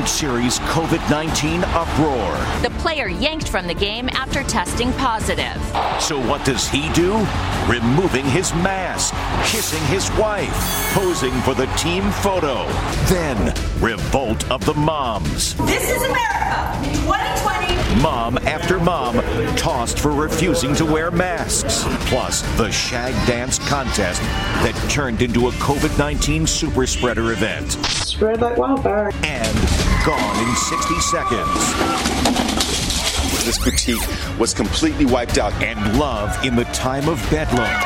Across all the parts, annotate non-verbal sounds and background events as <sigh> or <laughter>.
World Series COVID 19 uproar. The player yanked from the game after testing positive. So, what does he do? Removing his mask, kissing his wife, posing for the team photo. Then, revolt of the moms. This is America 2020. Mom after mom tossed for refusing to wear masks. Plus, the shag dance contest that turned into a COVID 19 super spreader event. Spread like wildfire. And gone in 60 seconds. This boutique was completely wiped out. And love in the time of bedlam.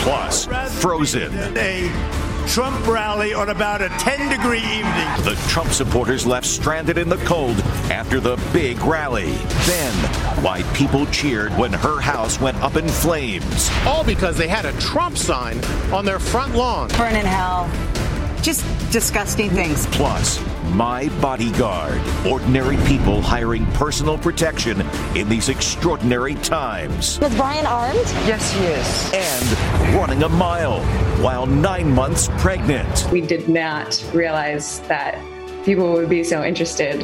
Plus, Frozen. A Trump rally on about a 10 degree evening. The Trump supporters left stranded in the cold after the big rally. Then, why people cheered when her house went up in flames. All because they had a Trump sign on their front lawn. Burn in hell. Just disgusting things. Plus, my bodyguard. Ordinary people hiring personal protection in these extraordinary times. Was Brian armed? Yes, he is. And running a mile while nine months pregnant. We did not realize that people would be so interested.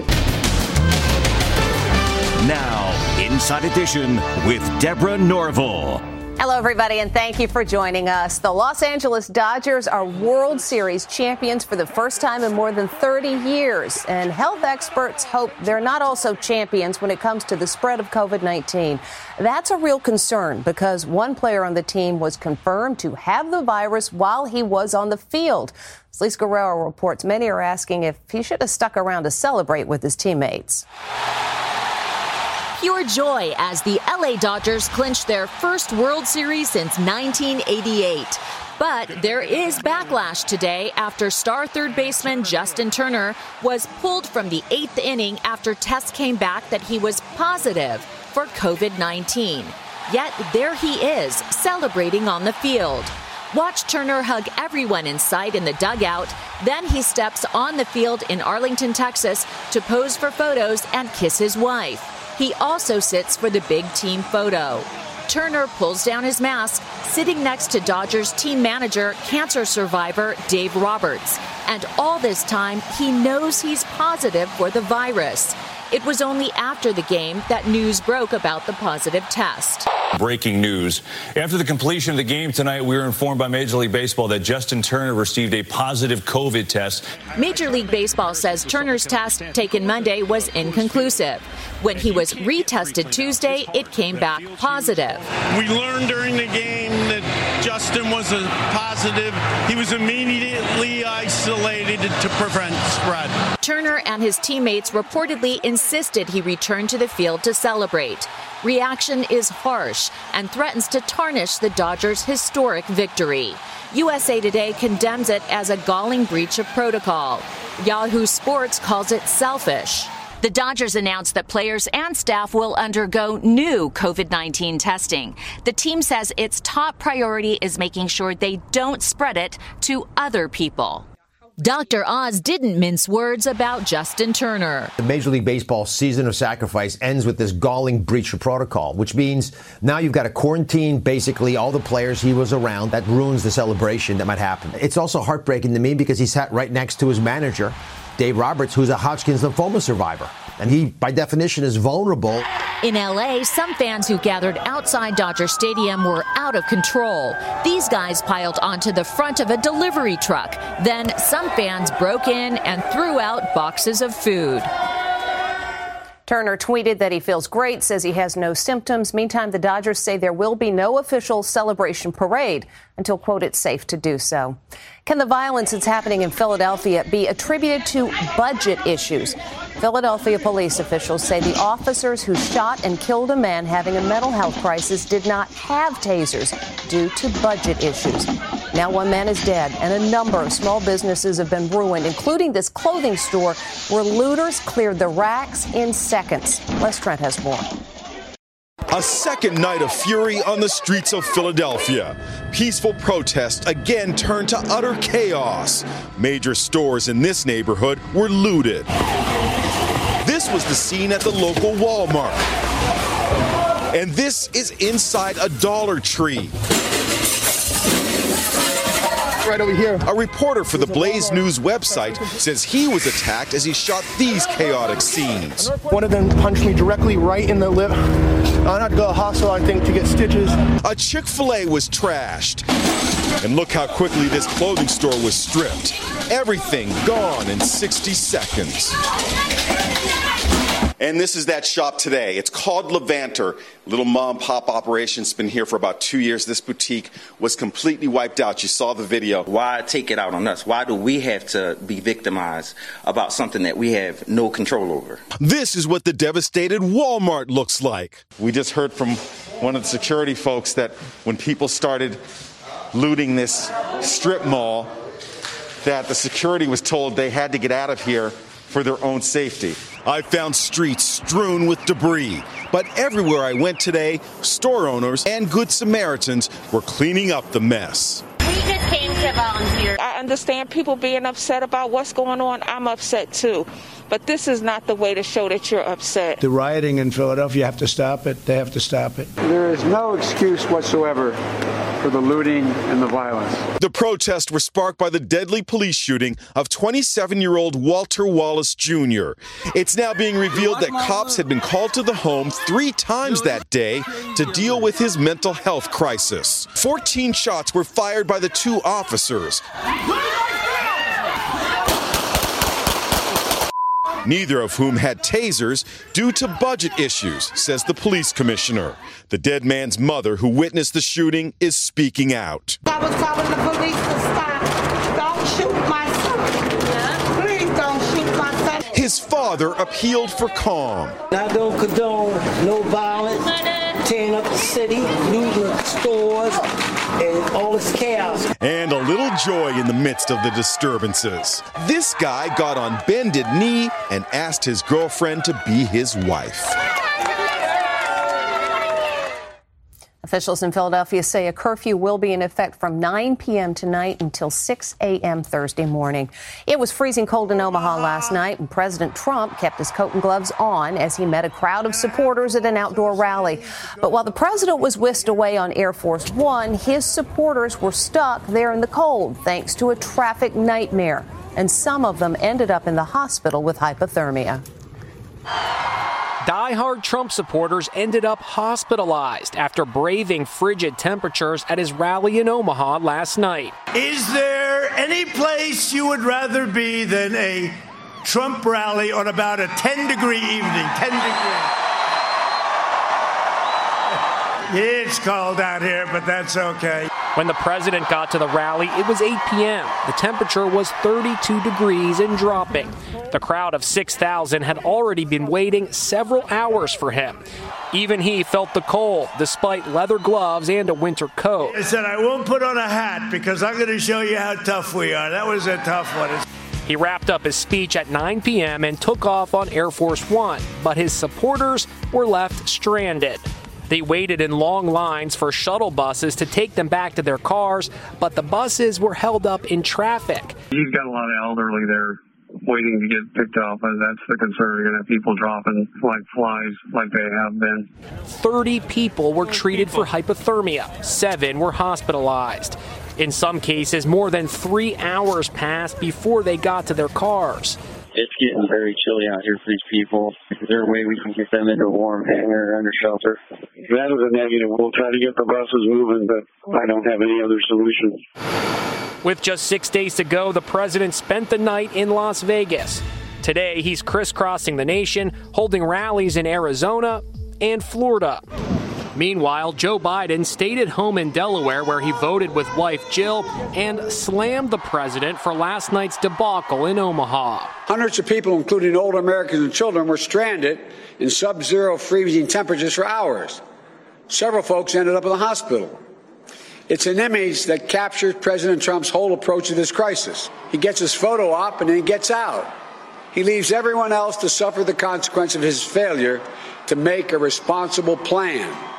Now, Inside Edition with Deborah Norville. Hello, everybody, and thank you for joining us. The Los Angeles Dodgers are World Series champions for the first time in more than 30 years. And health experts hope they're not also champions when it comes to the spread of COVID 19. That's a real concern because one player on the team was confirmed to have the virus while he was on the field. As Guerrero reports, many are asking if he should have stuck around to celebrate with his teammates pure joy as the LA Dodgers clinch their first World Series since 1988. But there is backlash today after star third baseman Justin Turner was pulled from the eighth inning after tests came back that he was positive for COVID 19. Yet there he is, celebrating on the field. Watch Turner hug everyone in sight in the dugout. Then he steps on the field in Arlington, Texas to pose for photos and kiss his wife. He also sits for the big team photo. Turner pulls down his mask, sitting next to Dodgers team manager, cancer survivor Dave Roberts. And all this time, he knows he's positive for the virus. It was only after the game that news broke about the positive test. Breaking news. After the completion of the game tonight, we were informed by Major League Baseball that Justin Turner received a positive COVID test. Major League Baseball says Turner's test taken Monday was inconclusive. When he was retested Tuesday, it came back positive. We learned during the game that Justin was a positive. He was immediately isolated to prevent spread. Turner and his teammates reportedly insisted he return to the field to celebrate. Reaction is harsh and threatens to tarnish the Dodgers' historic victory. USA Today condemns it as a galling breach of protocol. Yahoo Sports calls it selfish. The Dodgers announced that players and staff will undergo new COVID 19 testing. The team says its top priority is making sure they don't spread it to other people. Dr. Oz didn't mince words about Justin Turner. The Major League Baseball season of sacrifice ends with this galling breach of protocol, which means now you've got to quarantine basically all the players he was around. That ruins the celebration that might happen. It's also heartbreaking to me because he sat right next to his manager, Dave Roberts, who's a Hodgkin's lymphoma survivor. And he, by definition, is vulnerable. In LA, some fans who gathered outside Dodger Stadium were out of control. These guys piled onto the front of a delivery truck. Then some fans broke in and threw out boxes of food. Turner tweeted that he feels great, says he has no symptoms. Meantime, the Dodgers say there will be no official celebration parade until, quote, it's safe to do so. Can the violence that's happening in Philadelphia be attributed to budget issues? Philadelphia police officials say the officers who shot and killed a man having a mental health crisis did not have tasers due to budget issues. Now one man is dead and a number of small businesses have been ruined, including this clothing store where looters cleared the racks in seconds. Les Trent has more. A second night of fury on the streets of Philadelphia. Peaceful protests again turned to utter chaos. Major stores in this neighborhood were looted. Was the scene at the local Walmart. And this is inside a Dollar Tree right over here. A reporter for the Blaze News website says he was attacked as he shot these chaotic scenes. One of them punched me directly right in the lip. I had to go to the hospital, I think, to get stitches. A Chick fil A was trashed. And look how quickly this clothing store was stripped. Everything gone in 60 seconds. And this is that shop today. It's called Levanter. Little mom pop operation. It's been here for about two years. This boutique was completely wiped out. You saw the video. Why take it out on us? Why do we have to be victimized about something that we have no control over? This is what the devastated Walmart looks like. We just heard from one of the security folks that when people started looting this strip mall, that the security was told they had to get out of here for their own safety. I found streets strewn with debris, but everywhere I went today, store owners and Good Samaritans were cleaning up the mess. We just came to volunteer. I understand people being upset about what's going on. I'm upset too. But this is not the way to show that you're upset. The rioting in Philadelphia, you have to stop it. They have to stop it. There is no excuse whatsoever for the looting and the violence. The protests were sparked by the deadly police shooting of 27 year old Walter Wallace Jr. It's now being revealed that cops had been called to the home three times that day to deal with his mental health crisis. 14 shots were fired by the two officers. Neither of whom had tasers due to budget issues, says the police commissioner. The dead man's mother, who witnessed the shooting, is speaking out. I was telling the police to stop. Don't shoot my son. Please don't shoot my son. His father appealed for calm. I don't condone no violence, tearing up the city, looting stores, and all this chaos. And a little joy in the midst of the disturbances. This guy got on bended knee and asked his girlfriend to be his wife. Officials in Philadelphia say a curfew will be in effect from 9 p.m. tonight until 6 a.m. Thursday morning. It was freezing cold in Omaha last night, and President Trump kept his coat and gloves on as he met a crowd of supporters at an outdoor rally. But while the president was whisked away on Air Force One, his supporters were stuck there in the cold thanks to a traffic nightmare, and some of them ended up in the hospital with hypothermia. Die-hard Trump supporters ended up hospitalized after braving frigid temperatures at his rally in Omaha last night. Is there any place you would rather be than a Trump rally on about a 10 degree evening? 10 degree. It's cold out here, but that's okay. When the president got to the rally, it was 8 p.m. The temperature was 32 degrees and dropping. The crowd of 6,000 had already been waiting several hours for him. Even he felt the cold, despite leather gloves and a winter coat. I said, I won't put on a hat because I'm going to show you how tough we are. That was a tough one. He wrapped up his speech at 9 p.m. and took off on Air Force One, but his supporters were left stranded. They waited in long lines for shuttle buses to take them back to their cars, but the buses were held up in traffic. You've got a lot of elderly there waiting to get picked up, and that's the concern. You're going to have people dropping like flies, like they have been. 30 people were treated for hypothermia, seven were hospitalized. In some cases, more than three hours passed before they got to their cars it's getting very chilly out here for these people. Is there a way we can get them into a warm hangar under shelter? That is a negative. We'll try to get the buses moving, but I don't have any other solutions. With just six days to go, the president spent the night in Las Vegas. Today, he's crisscrossing the nation, holding rallies in Arizona and Florida. Meanwhile, Joe Biden stayed at home in Delaware where he voted with wife Jill and slammed the president for last night's debacle in Omaha. Hundreds of people, including older Americans and children, were stranded in sub zero freezing temperatures for hours. Several folks ended up in the hospital. It's an image that captures President Trump's whole approach to this crisis. He gets his photo op and then he gets out. He leaves everyone else to suffer the consequence of his failure to make a responsible plan.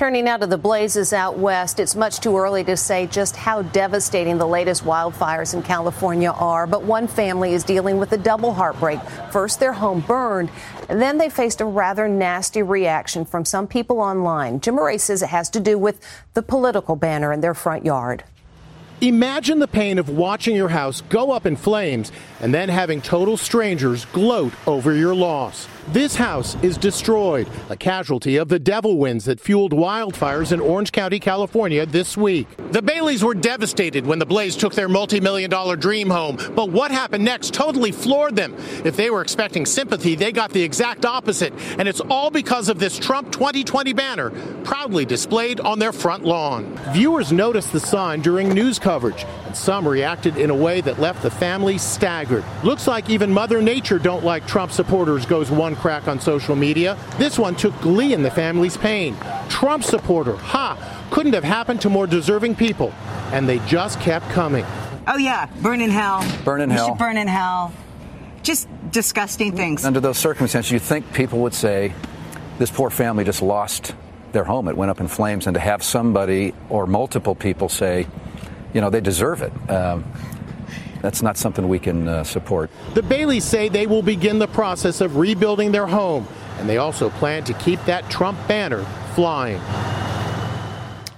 Turning now to the blazes out west, it's much too early to say just how devastating the latest wildfires in California are, but one family is dealing with a double heartbreak. First, their home burned, and then they faced a rather nasty reaction from some people online. Jim Moret says it has to do with the political banner in their front yard. Imagine the pain of watching your house go up in flames and then having total strangers gloat over your loss. This house is destroyed, a casualty of the devil winds that fueled wildfires in Orange County, California this week. The Baileys were devastated when the blaze took their multi million dollar dream home, but what happened next totally floored them. If they were expecting sympathy, they got the exact opposite, and it's all because of this Trump 2020 banner proudly displayed on their front lawn. Viewers noticed the sign during news coverage, and some reacted in a way that left the family staggered. Looks like even Mother Nature don't like Trump supporters, goes one crack on social media. This one took glee in the family's pain. Trump supporter, ha, couldn't have happened to more deserving people. And they just kept coming. Oh, yeah, burn in hell. Burn in we hell. Should burn in hell. Just disgusting things. Under those circumstances, you'd think people would say, this poor family just lost their home. It went up in flames. And to have somebody or multiple people say, you know, they deserve it. Um, that's not something we can uh, support. The Baileys say they will begin the process of rebuilding their home, and they also plan to keep that Trump banner flying.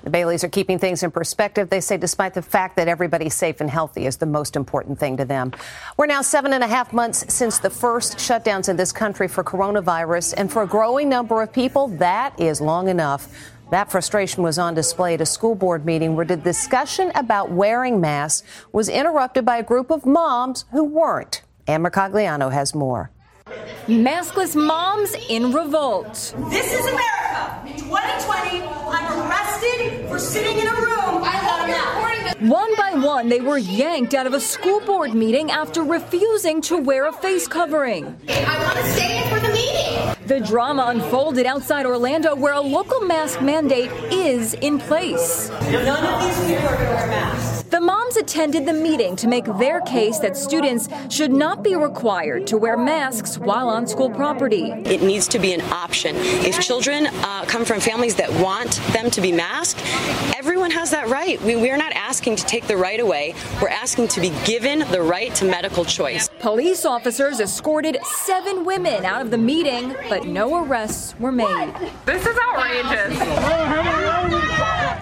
The Baileys are keeping things in perspective. They say, despite the fact that everybody's safe and healthy is the most important thing to them. We're now seven and a half months since the first shutdowns in this country for coronavirus, and for a growing number of people, that is long enough. That frustration was on display at a school board meeting where the discussion about wearing masks was interrupted by a group of moms who weren't. Ann Mercogliano has more. Maskless moms in revolt. This is America. In 2020, I'm arrested for sitting in a room without a mask. One by one, they were yanked out of a school board meeting after refusing to wear a face covering. I want to stay in for the meeting. The drama unfolded outside Orlando, where a local mask mandate is in place. None of these people are going to wear masks. The moms attended the meeting to make their case that students should not be required to wear masks while on school property. It needs to be an option. If children uh, come from families that want them to be masked, everyone has that right. We, we are not asking to take the right away. We're asking to be given the right to medical choice. Police officers escorted seven women out of the meeting, but no arrests were made. This is outrageous.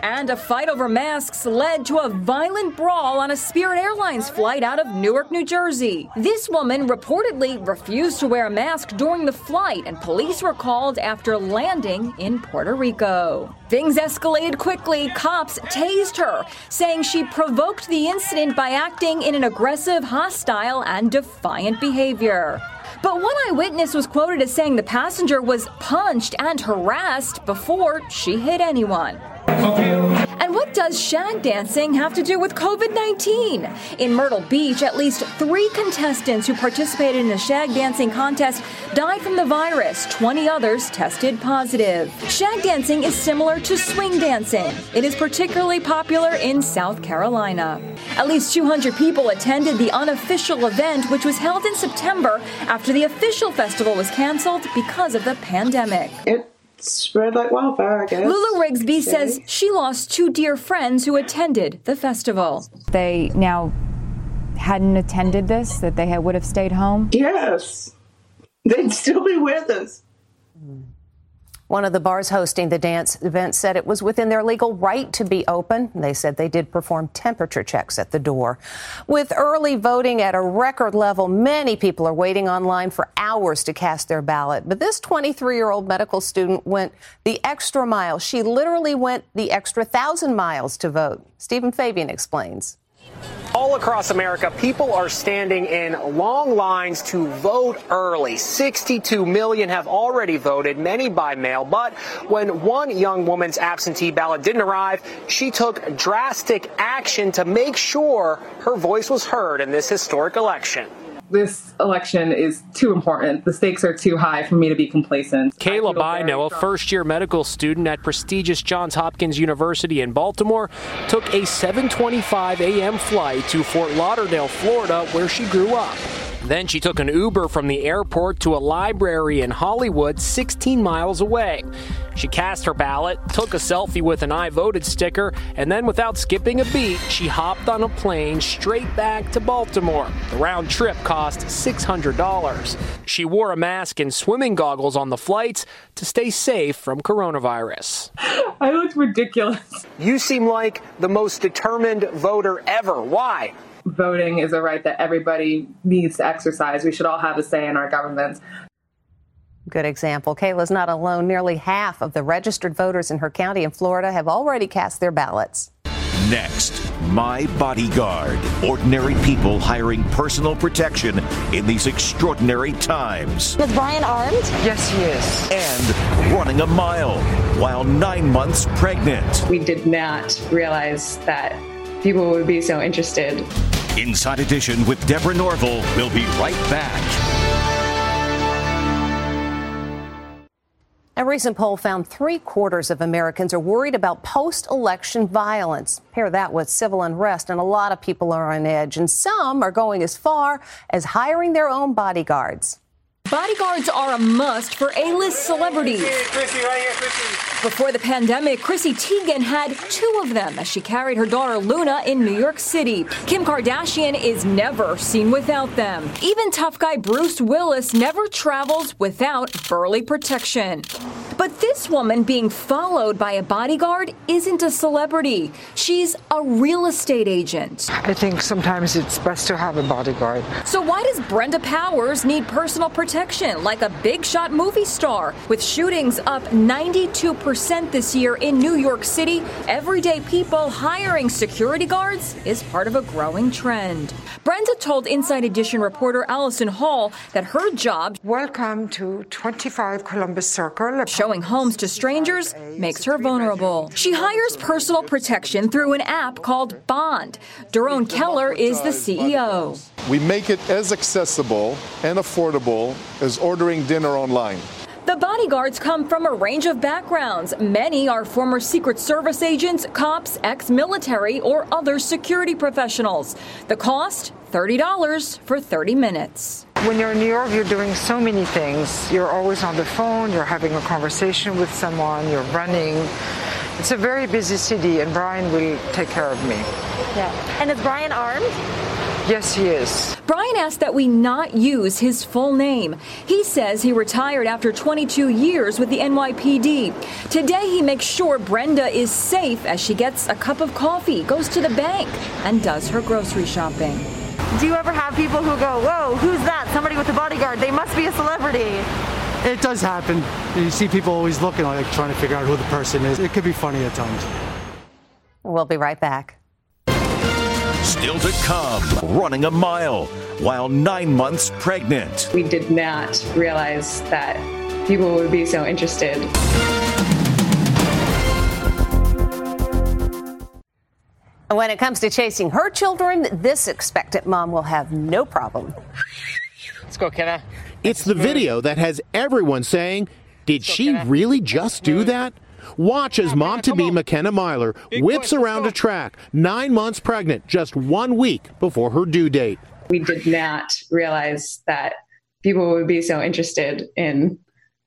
And a fight over masks led to a violent brawl on a Spirit Airlines flight out of Newark, New Jersey. This woman reportedly refused to wear a mask during the flight, and police were called after landing in Puerto Rico. Things escalated quickly. Cops tased her, saying she provoked the incident by acting in an aggressive, hostile, and defiant behavior. But one eyewitness was quoted as saying the passenger was punched and harassed before she hit anyone. And what does shag dancing have to do with COVID 19? In Myrtle Beach, at least three contestants who participated in a shag dancing contest died from the virus. 20 others tested positive. Shag dancing is similar to swing dancing. It is particularly popular in South Carolina. At least 200 people attended the unofficial event, which was held in September after the official festival was canceled because of the pandemic. It spread like wildfire, I guess. Lulu Rigsby says she lost two dear friends who attended the festival. They now hadn't attended this, that they had, would have stayed home? Yes. They'd still be with us. One of the bars hosting the dance event said it was within their legal right to be open. They said they did perform temperature checks at the door. With early voting at a record level, many people are waiting online for hours to cast their ballot. But this 23 year old medical student went the extra mile. She literally went the extra thousand miles to vote. Stephen Fabian explains. All across America, people are standing in long lines to vote early. 62 million have already voted, many by mail. But when one young woman's absentee ballot didn't arrive, she took drastic action to make sure her voice was heard in this historic election. This election is too important. The stakes are too high for me to be complacent. Kayla Bino, a first year medical student at prestigious Johns Hopkins University in Baltimore, took a 7:25 a.m. flight to Fort Lauderdale, Florida, where she grew up. Then she took an Uber from the airport to a library in Hollywood, 16 miles away. She cast her ballot, took a selfie with an I voted sticker, and then without skipping a beat, she hopped on a plane straight back to Baltimore. The round trip cost $600. She wore a mask and swimming goggles on the flights to stay safe from coronavirus. I looked ridiculous. You seem like the most determined voter ever. Why? Voting is a right that everybody needs to exercise. We should all have a say in our governments. Good example. Kayla's not alone. Nearly half of the registered voters in her county in Florida have already cast their ballots. Next, My Bodyguard. Ordinary people hiring personal protection in these extraordinary times. Is Brian armed? Yes, he is. And running a mile while nine months pregnant. We did not realize that people would be so interested. Inside Edition with Deborah Norville. We'll be right back. A recent poll found three quarters of Americans are worried about post election violence. Pair that with civil unrest, and a lot of people are on edge, and some are going as far as hiring their own bodyguards. Bodyguards are a must for A-list celebrities. Before the pandemic, Chrissy Teigen had two of them as she carried her daughter Luna in New York City. Kim Kardashian is never seen without them. Even tough guy Bruce Willis never travels without burly protection. But this woman being followed by a bodyguard isn't a celebrity. She's a real estate agent. I think sometimes it's best to have a bodyguard. So why does Brenda Powers need personal protection like a big shot movie star? With shootings up 92% this year in New York City, everyday people hiring security guards is part of a growing trend. Brenda told Inside Edition reporter Allison Hall that her job Welcome to 25 Columbus Circle. Showing homes to strangers makes her vulnerable. She hires personal protection through an app called Bond. Daron Keller is the CEO. We make it as accessible and affordable as ordering dinner online. The bodyguards come from a range of backgrounds. Many are former Secret Service agents, cops, ex military, or other security professionals. The cost $30 for 30 minutes. When you're in New York, you're doing so many things. You're always on the phone, you're having a conversation with someone, you're running. It's a very busy city, and Brian will take care of me. Yeah. And is Brian armed? Yes, he is. Brian asked that we not use his full name. He says he retired after 22 years with the NYPD. Today, he makes sure Brenda is safe as she gets a cup of coffee, goes to the bank, and does her grocery shopping. Do you ever have people who go, whoa, who's that? Somebody with a bodyguard. They must be a celebrity. It does happen. You see people always looking, like trying to figure out who the person is. It could be funny at times. We'll be right back. Still to come, running a mile while nine months pregnant. We did not realize that people would be so interested. When it comes to chasing her children, this expectant mom will have no problem. Let's go, Kenna. It's the video that has everyone saying, Did she really just do that? Watch as mom to be Makenna Myler whips around a track, nine months pregnant, just one week before her due date. We did not realize that people would be so interested in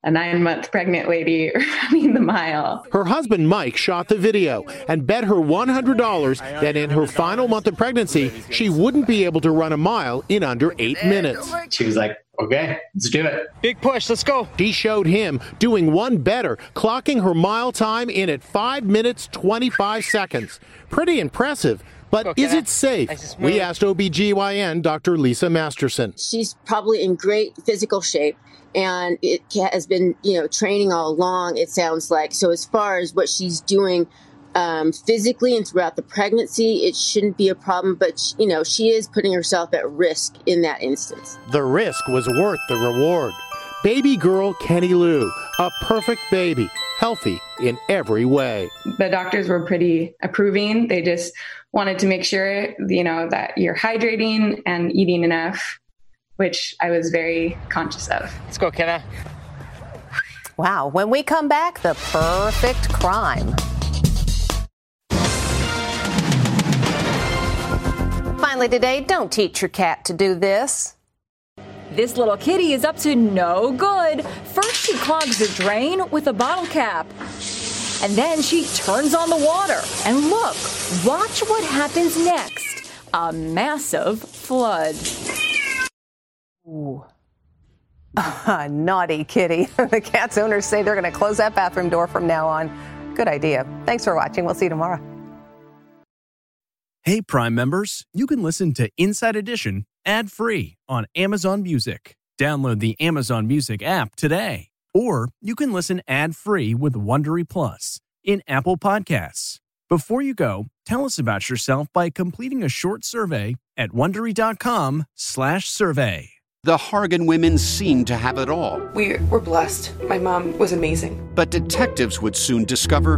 a nine month pregnant lady <laughs> running the mile. Her husband Mike shot the video and bet her $100 that in her final month of pregnancy, she wouldn't be able to run a mile in under eight minutes. She was like, okay, let's do it. Big push, let's go. She showed him doing one better, clocking her mile time in at 5 minutes 25 seconds. Pretty impressive. But is it safe? We asked OBGYN Dr. Lisa Masterson. She's probably in great physical shape and it has been, you know, training all along, it sounds like. So as far as what she's doing um, physically and throughout the pregnancy, it shouldn't be a problem. But you know, she is putting herself at risk in that instance. The risk was worth the reward. Baby girl Kenny Lou, a perfect baby, healthy in every way. The doctors were pretty approving. They just wanted to make sure, you know, that you're hydrating and eating enough, which I was very conscious of. Let's go, Kenna. Wow. When we come back, the perfect crime. Finally, today, don't teach your cat to do this. This little kitty is up to no good. First, she clogs the drain with a bottle cap. And then she turns on the water. And look, watch what happens next a massive flood. Ooh. <laughs> naughty kitty. <laughs> the cat's owners say they're going to close that bathroom door from now on. Good idea. Thanks for watching. We'll see you tomorrow. Hey, Prime members, you can listen to Inside Edition ad free on Amazon Music. Download the Amazon Music app today. Or you can listen ad free with Wondery Plus in Apple Podcasts. Before you go, tell us about yourself by completing a short survey at wondery.com/slash survey. The Hargan women seemed to have it all. We were blessed. My mom was amazing. But detectives would soon discover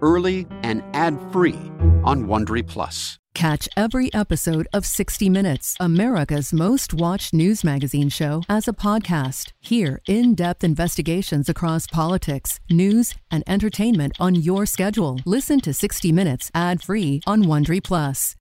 early and ad free on Wondery Plus. Catch every episode of 60 Minutes, America's most watched news magazine show, as a podcast. Hear in depth investigations across politics, news, and entertainment on your schedule. Listen to 60 Minutes ad free on Wondery Plus.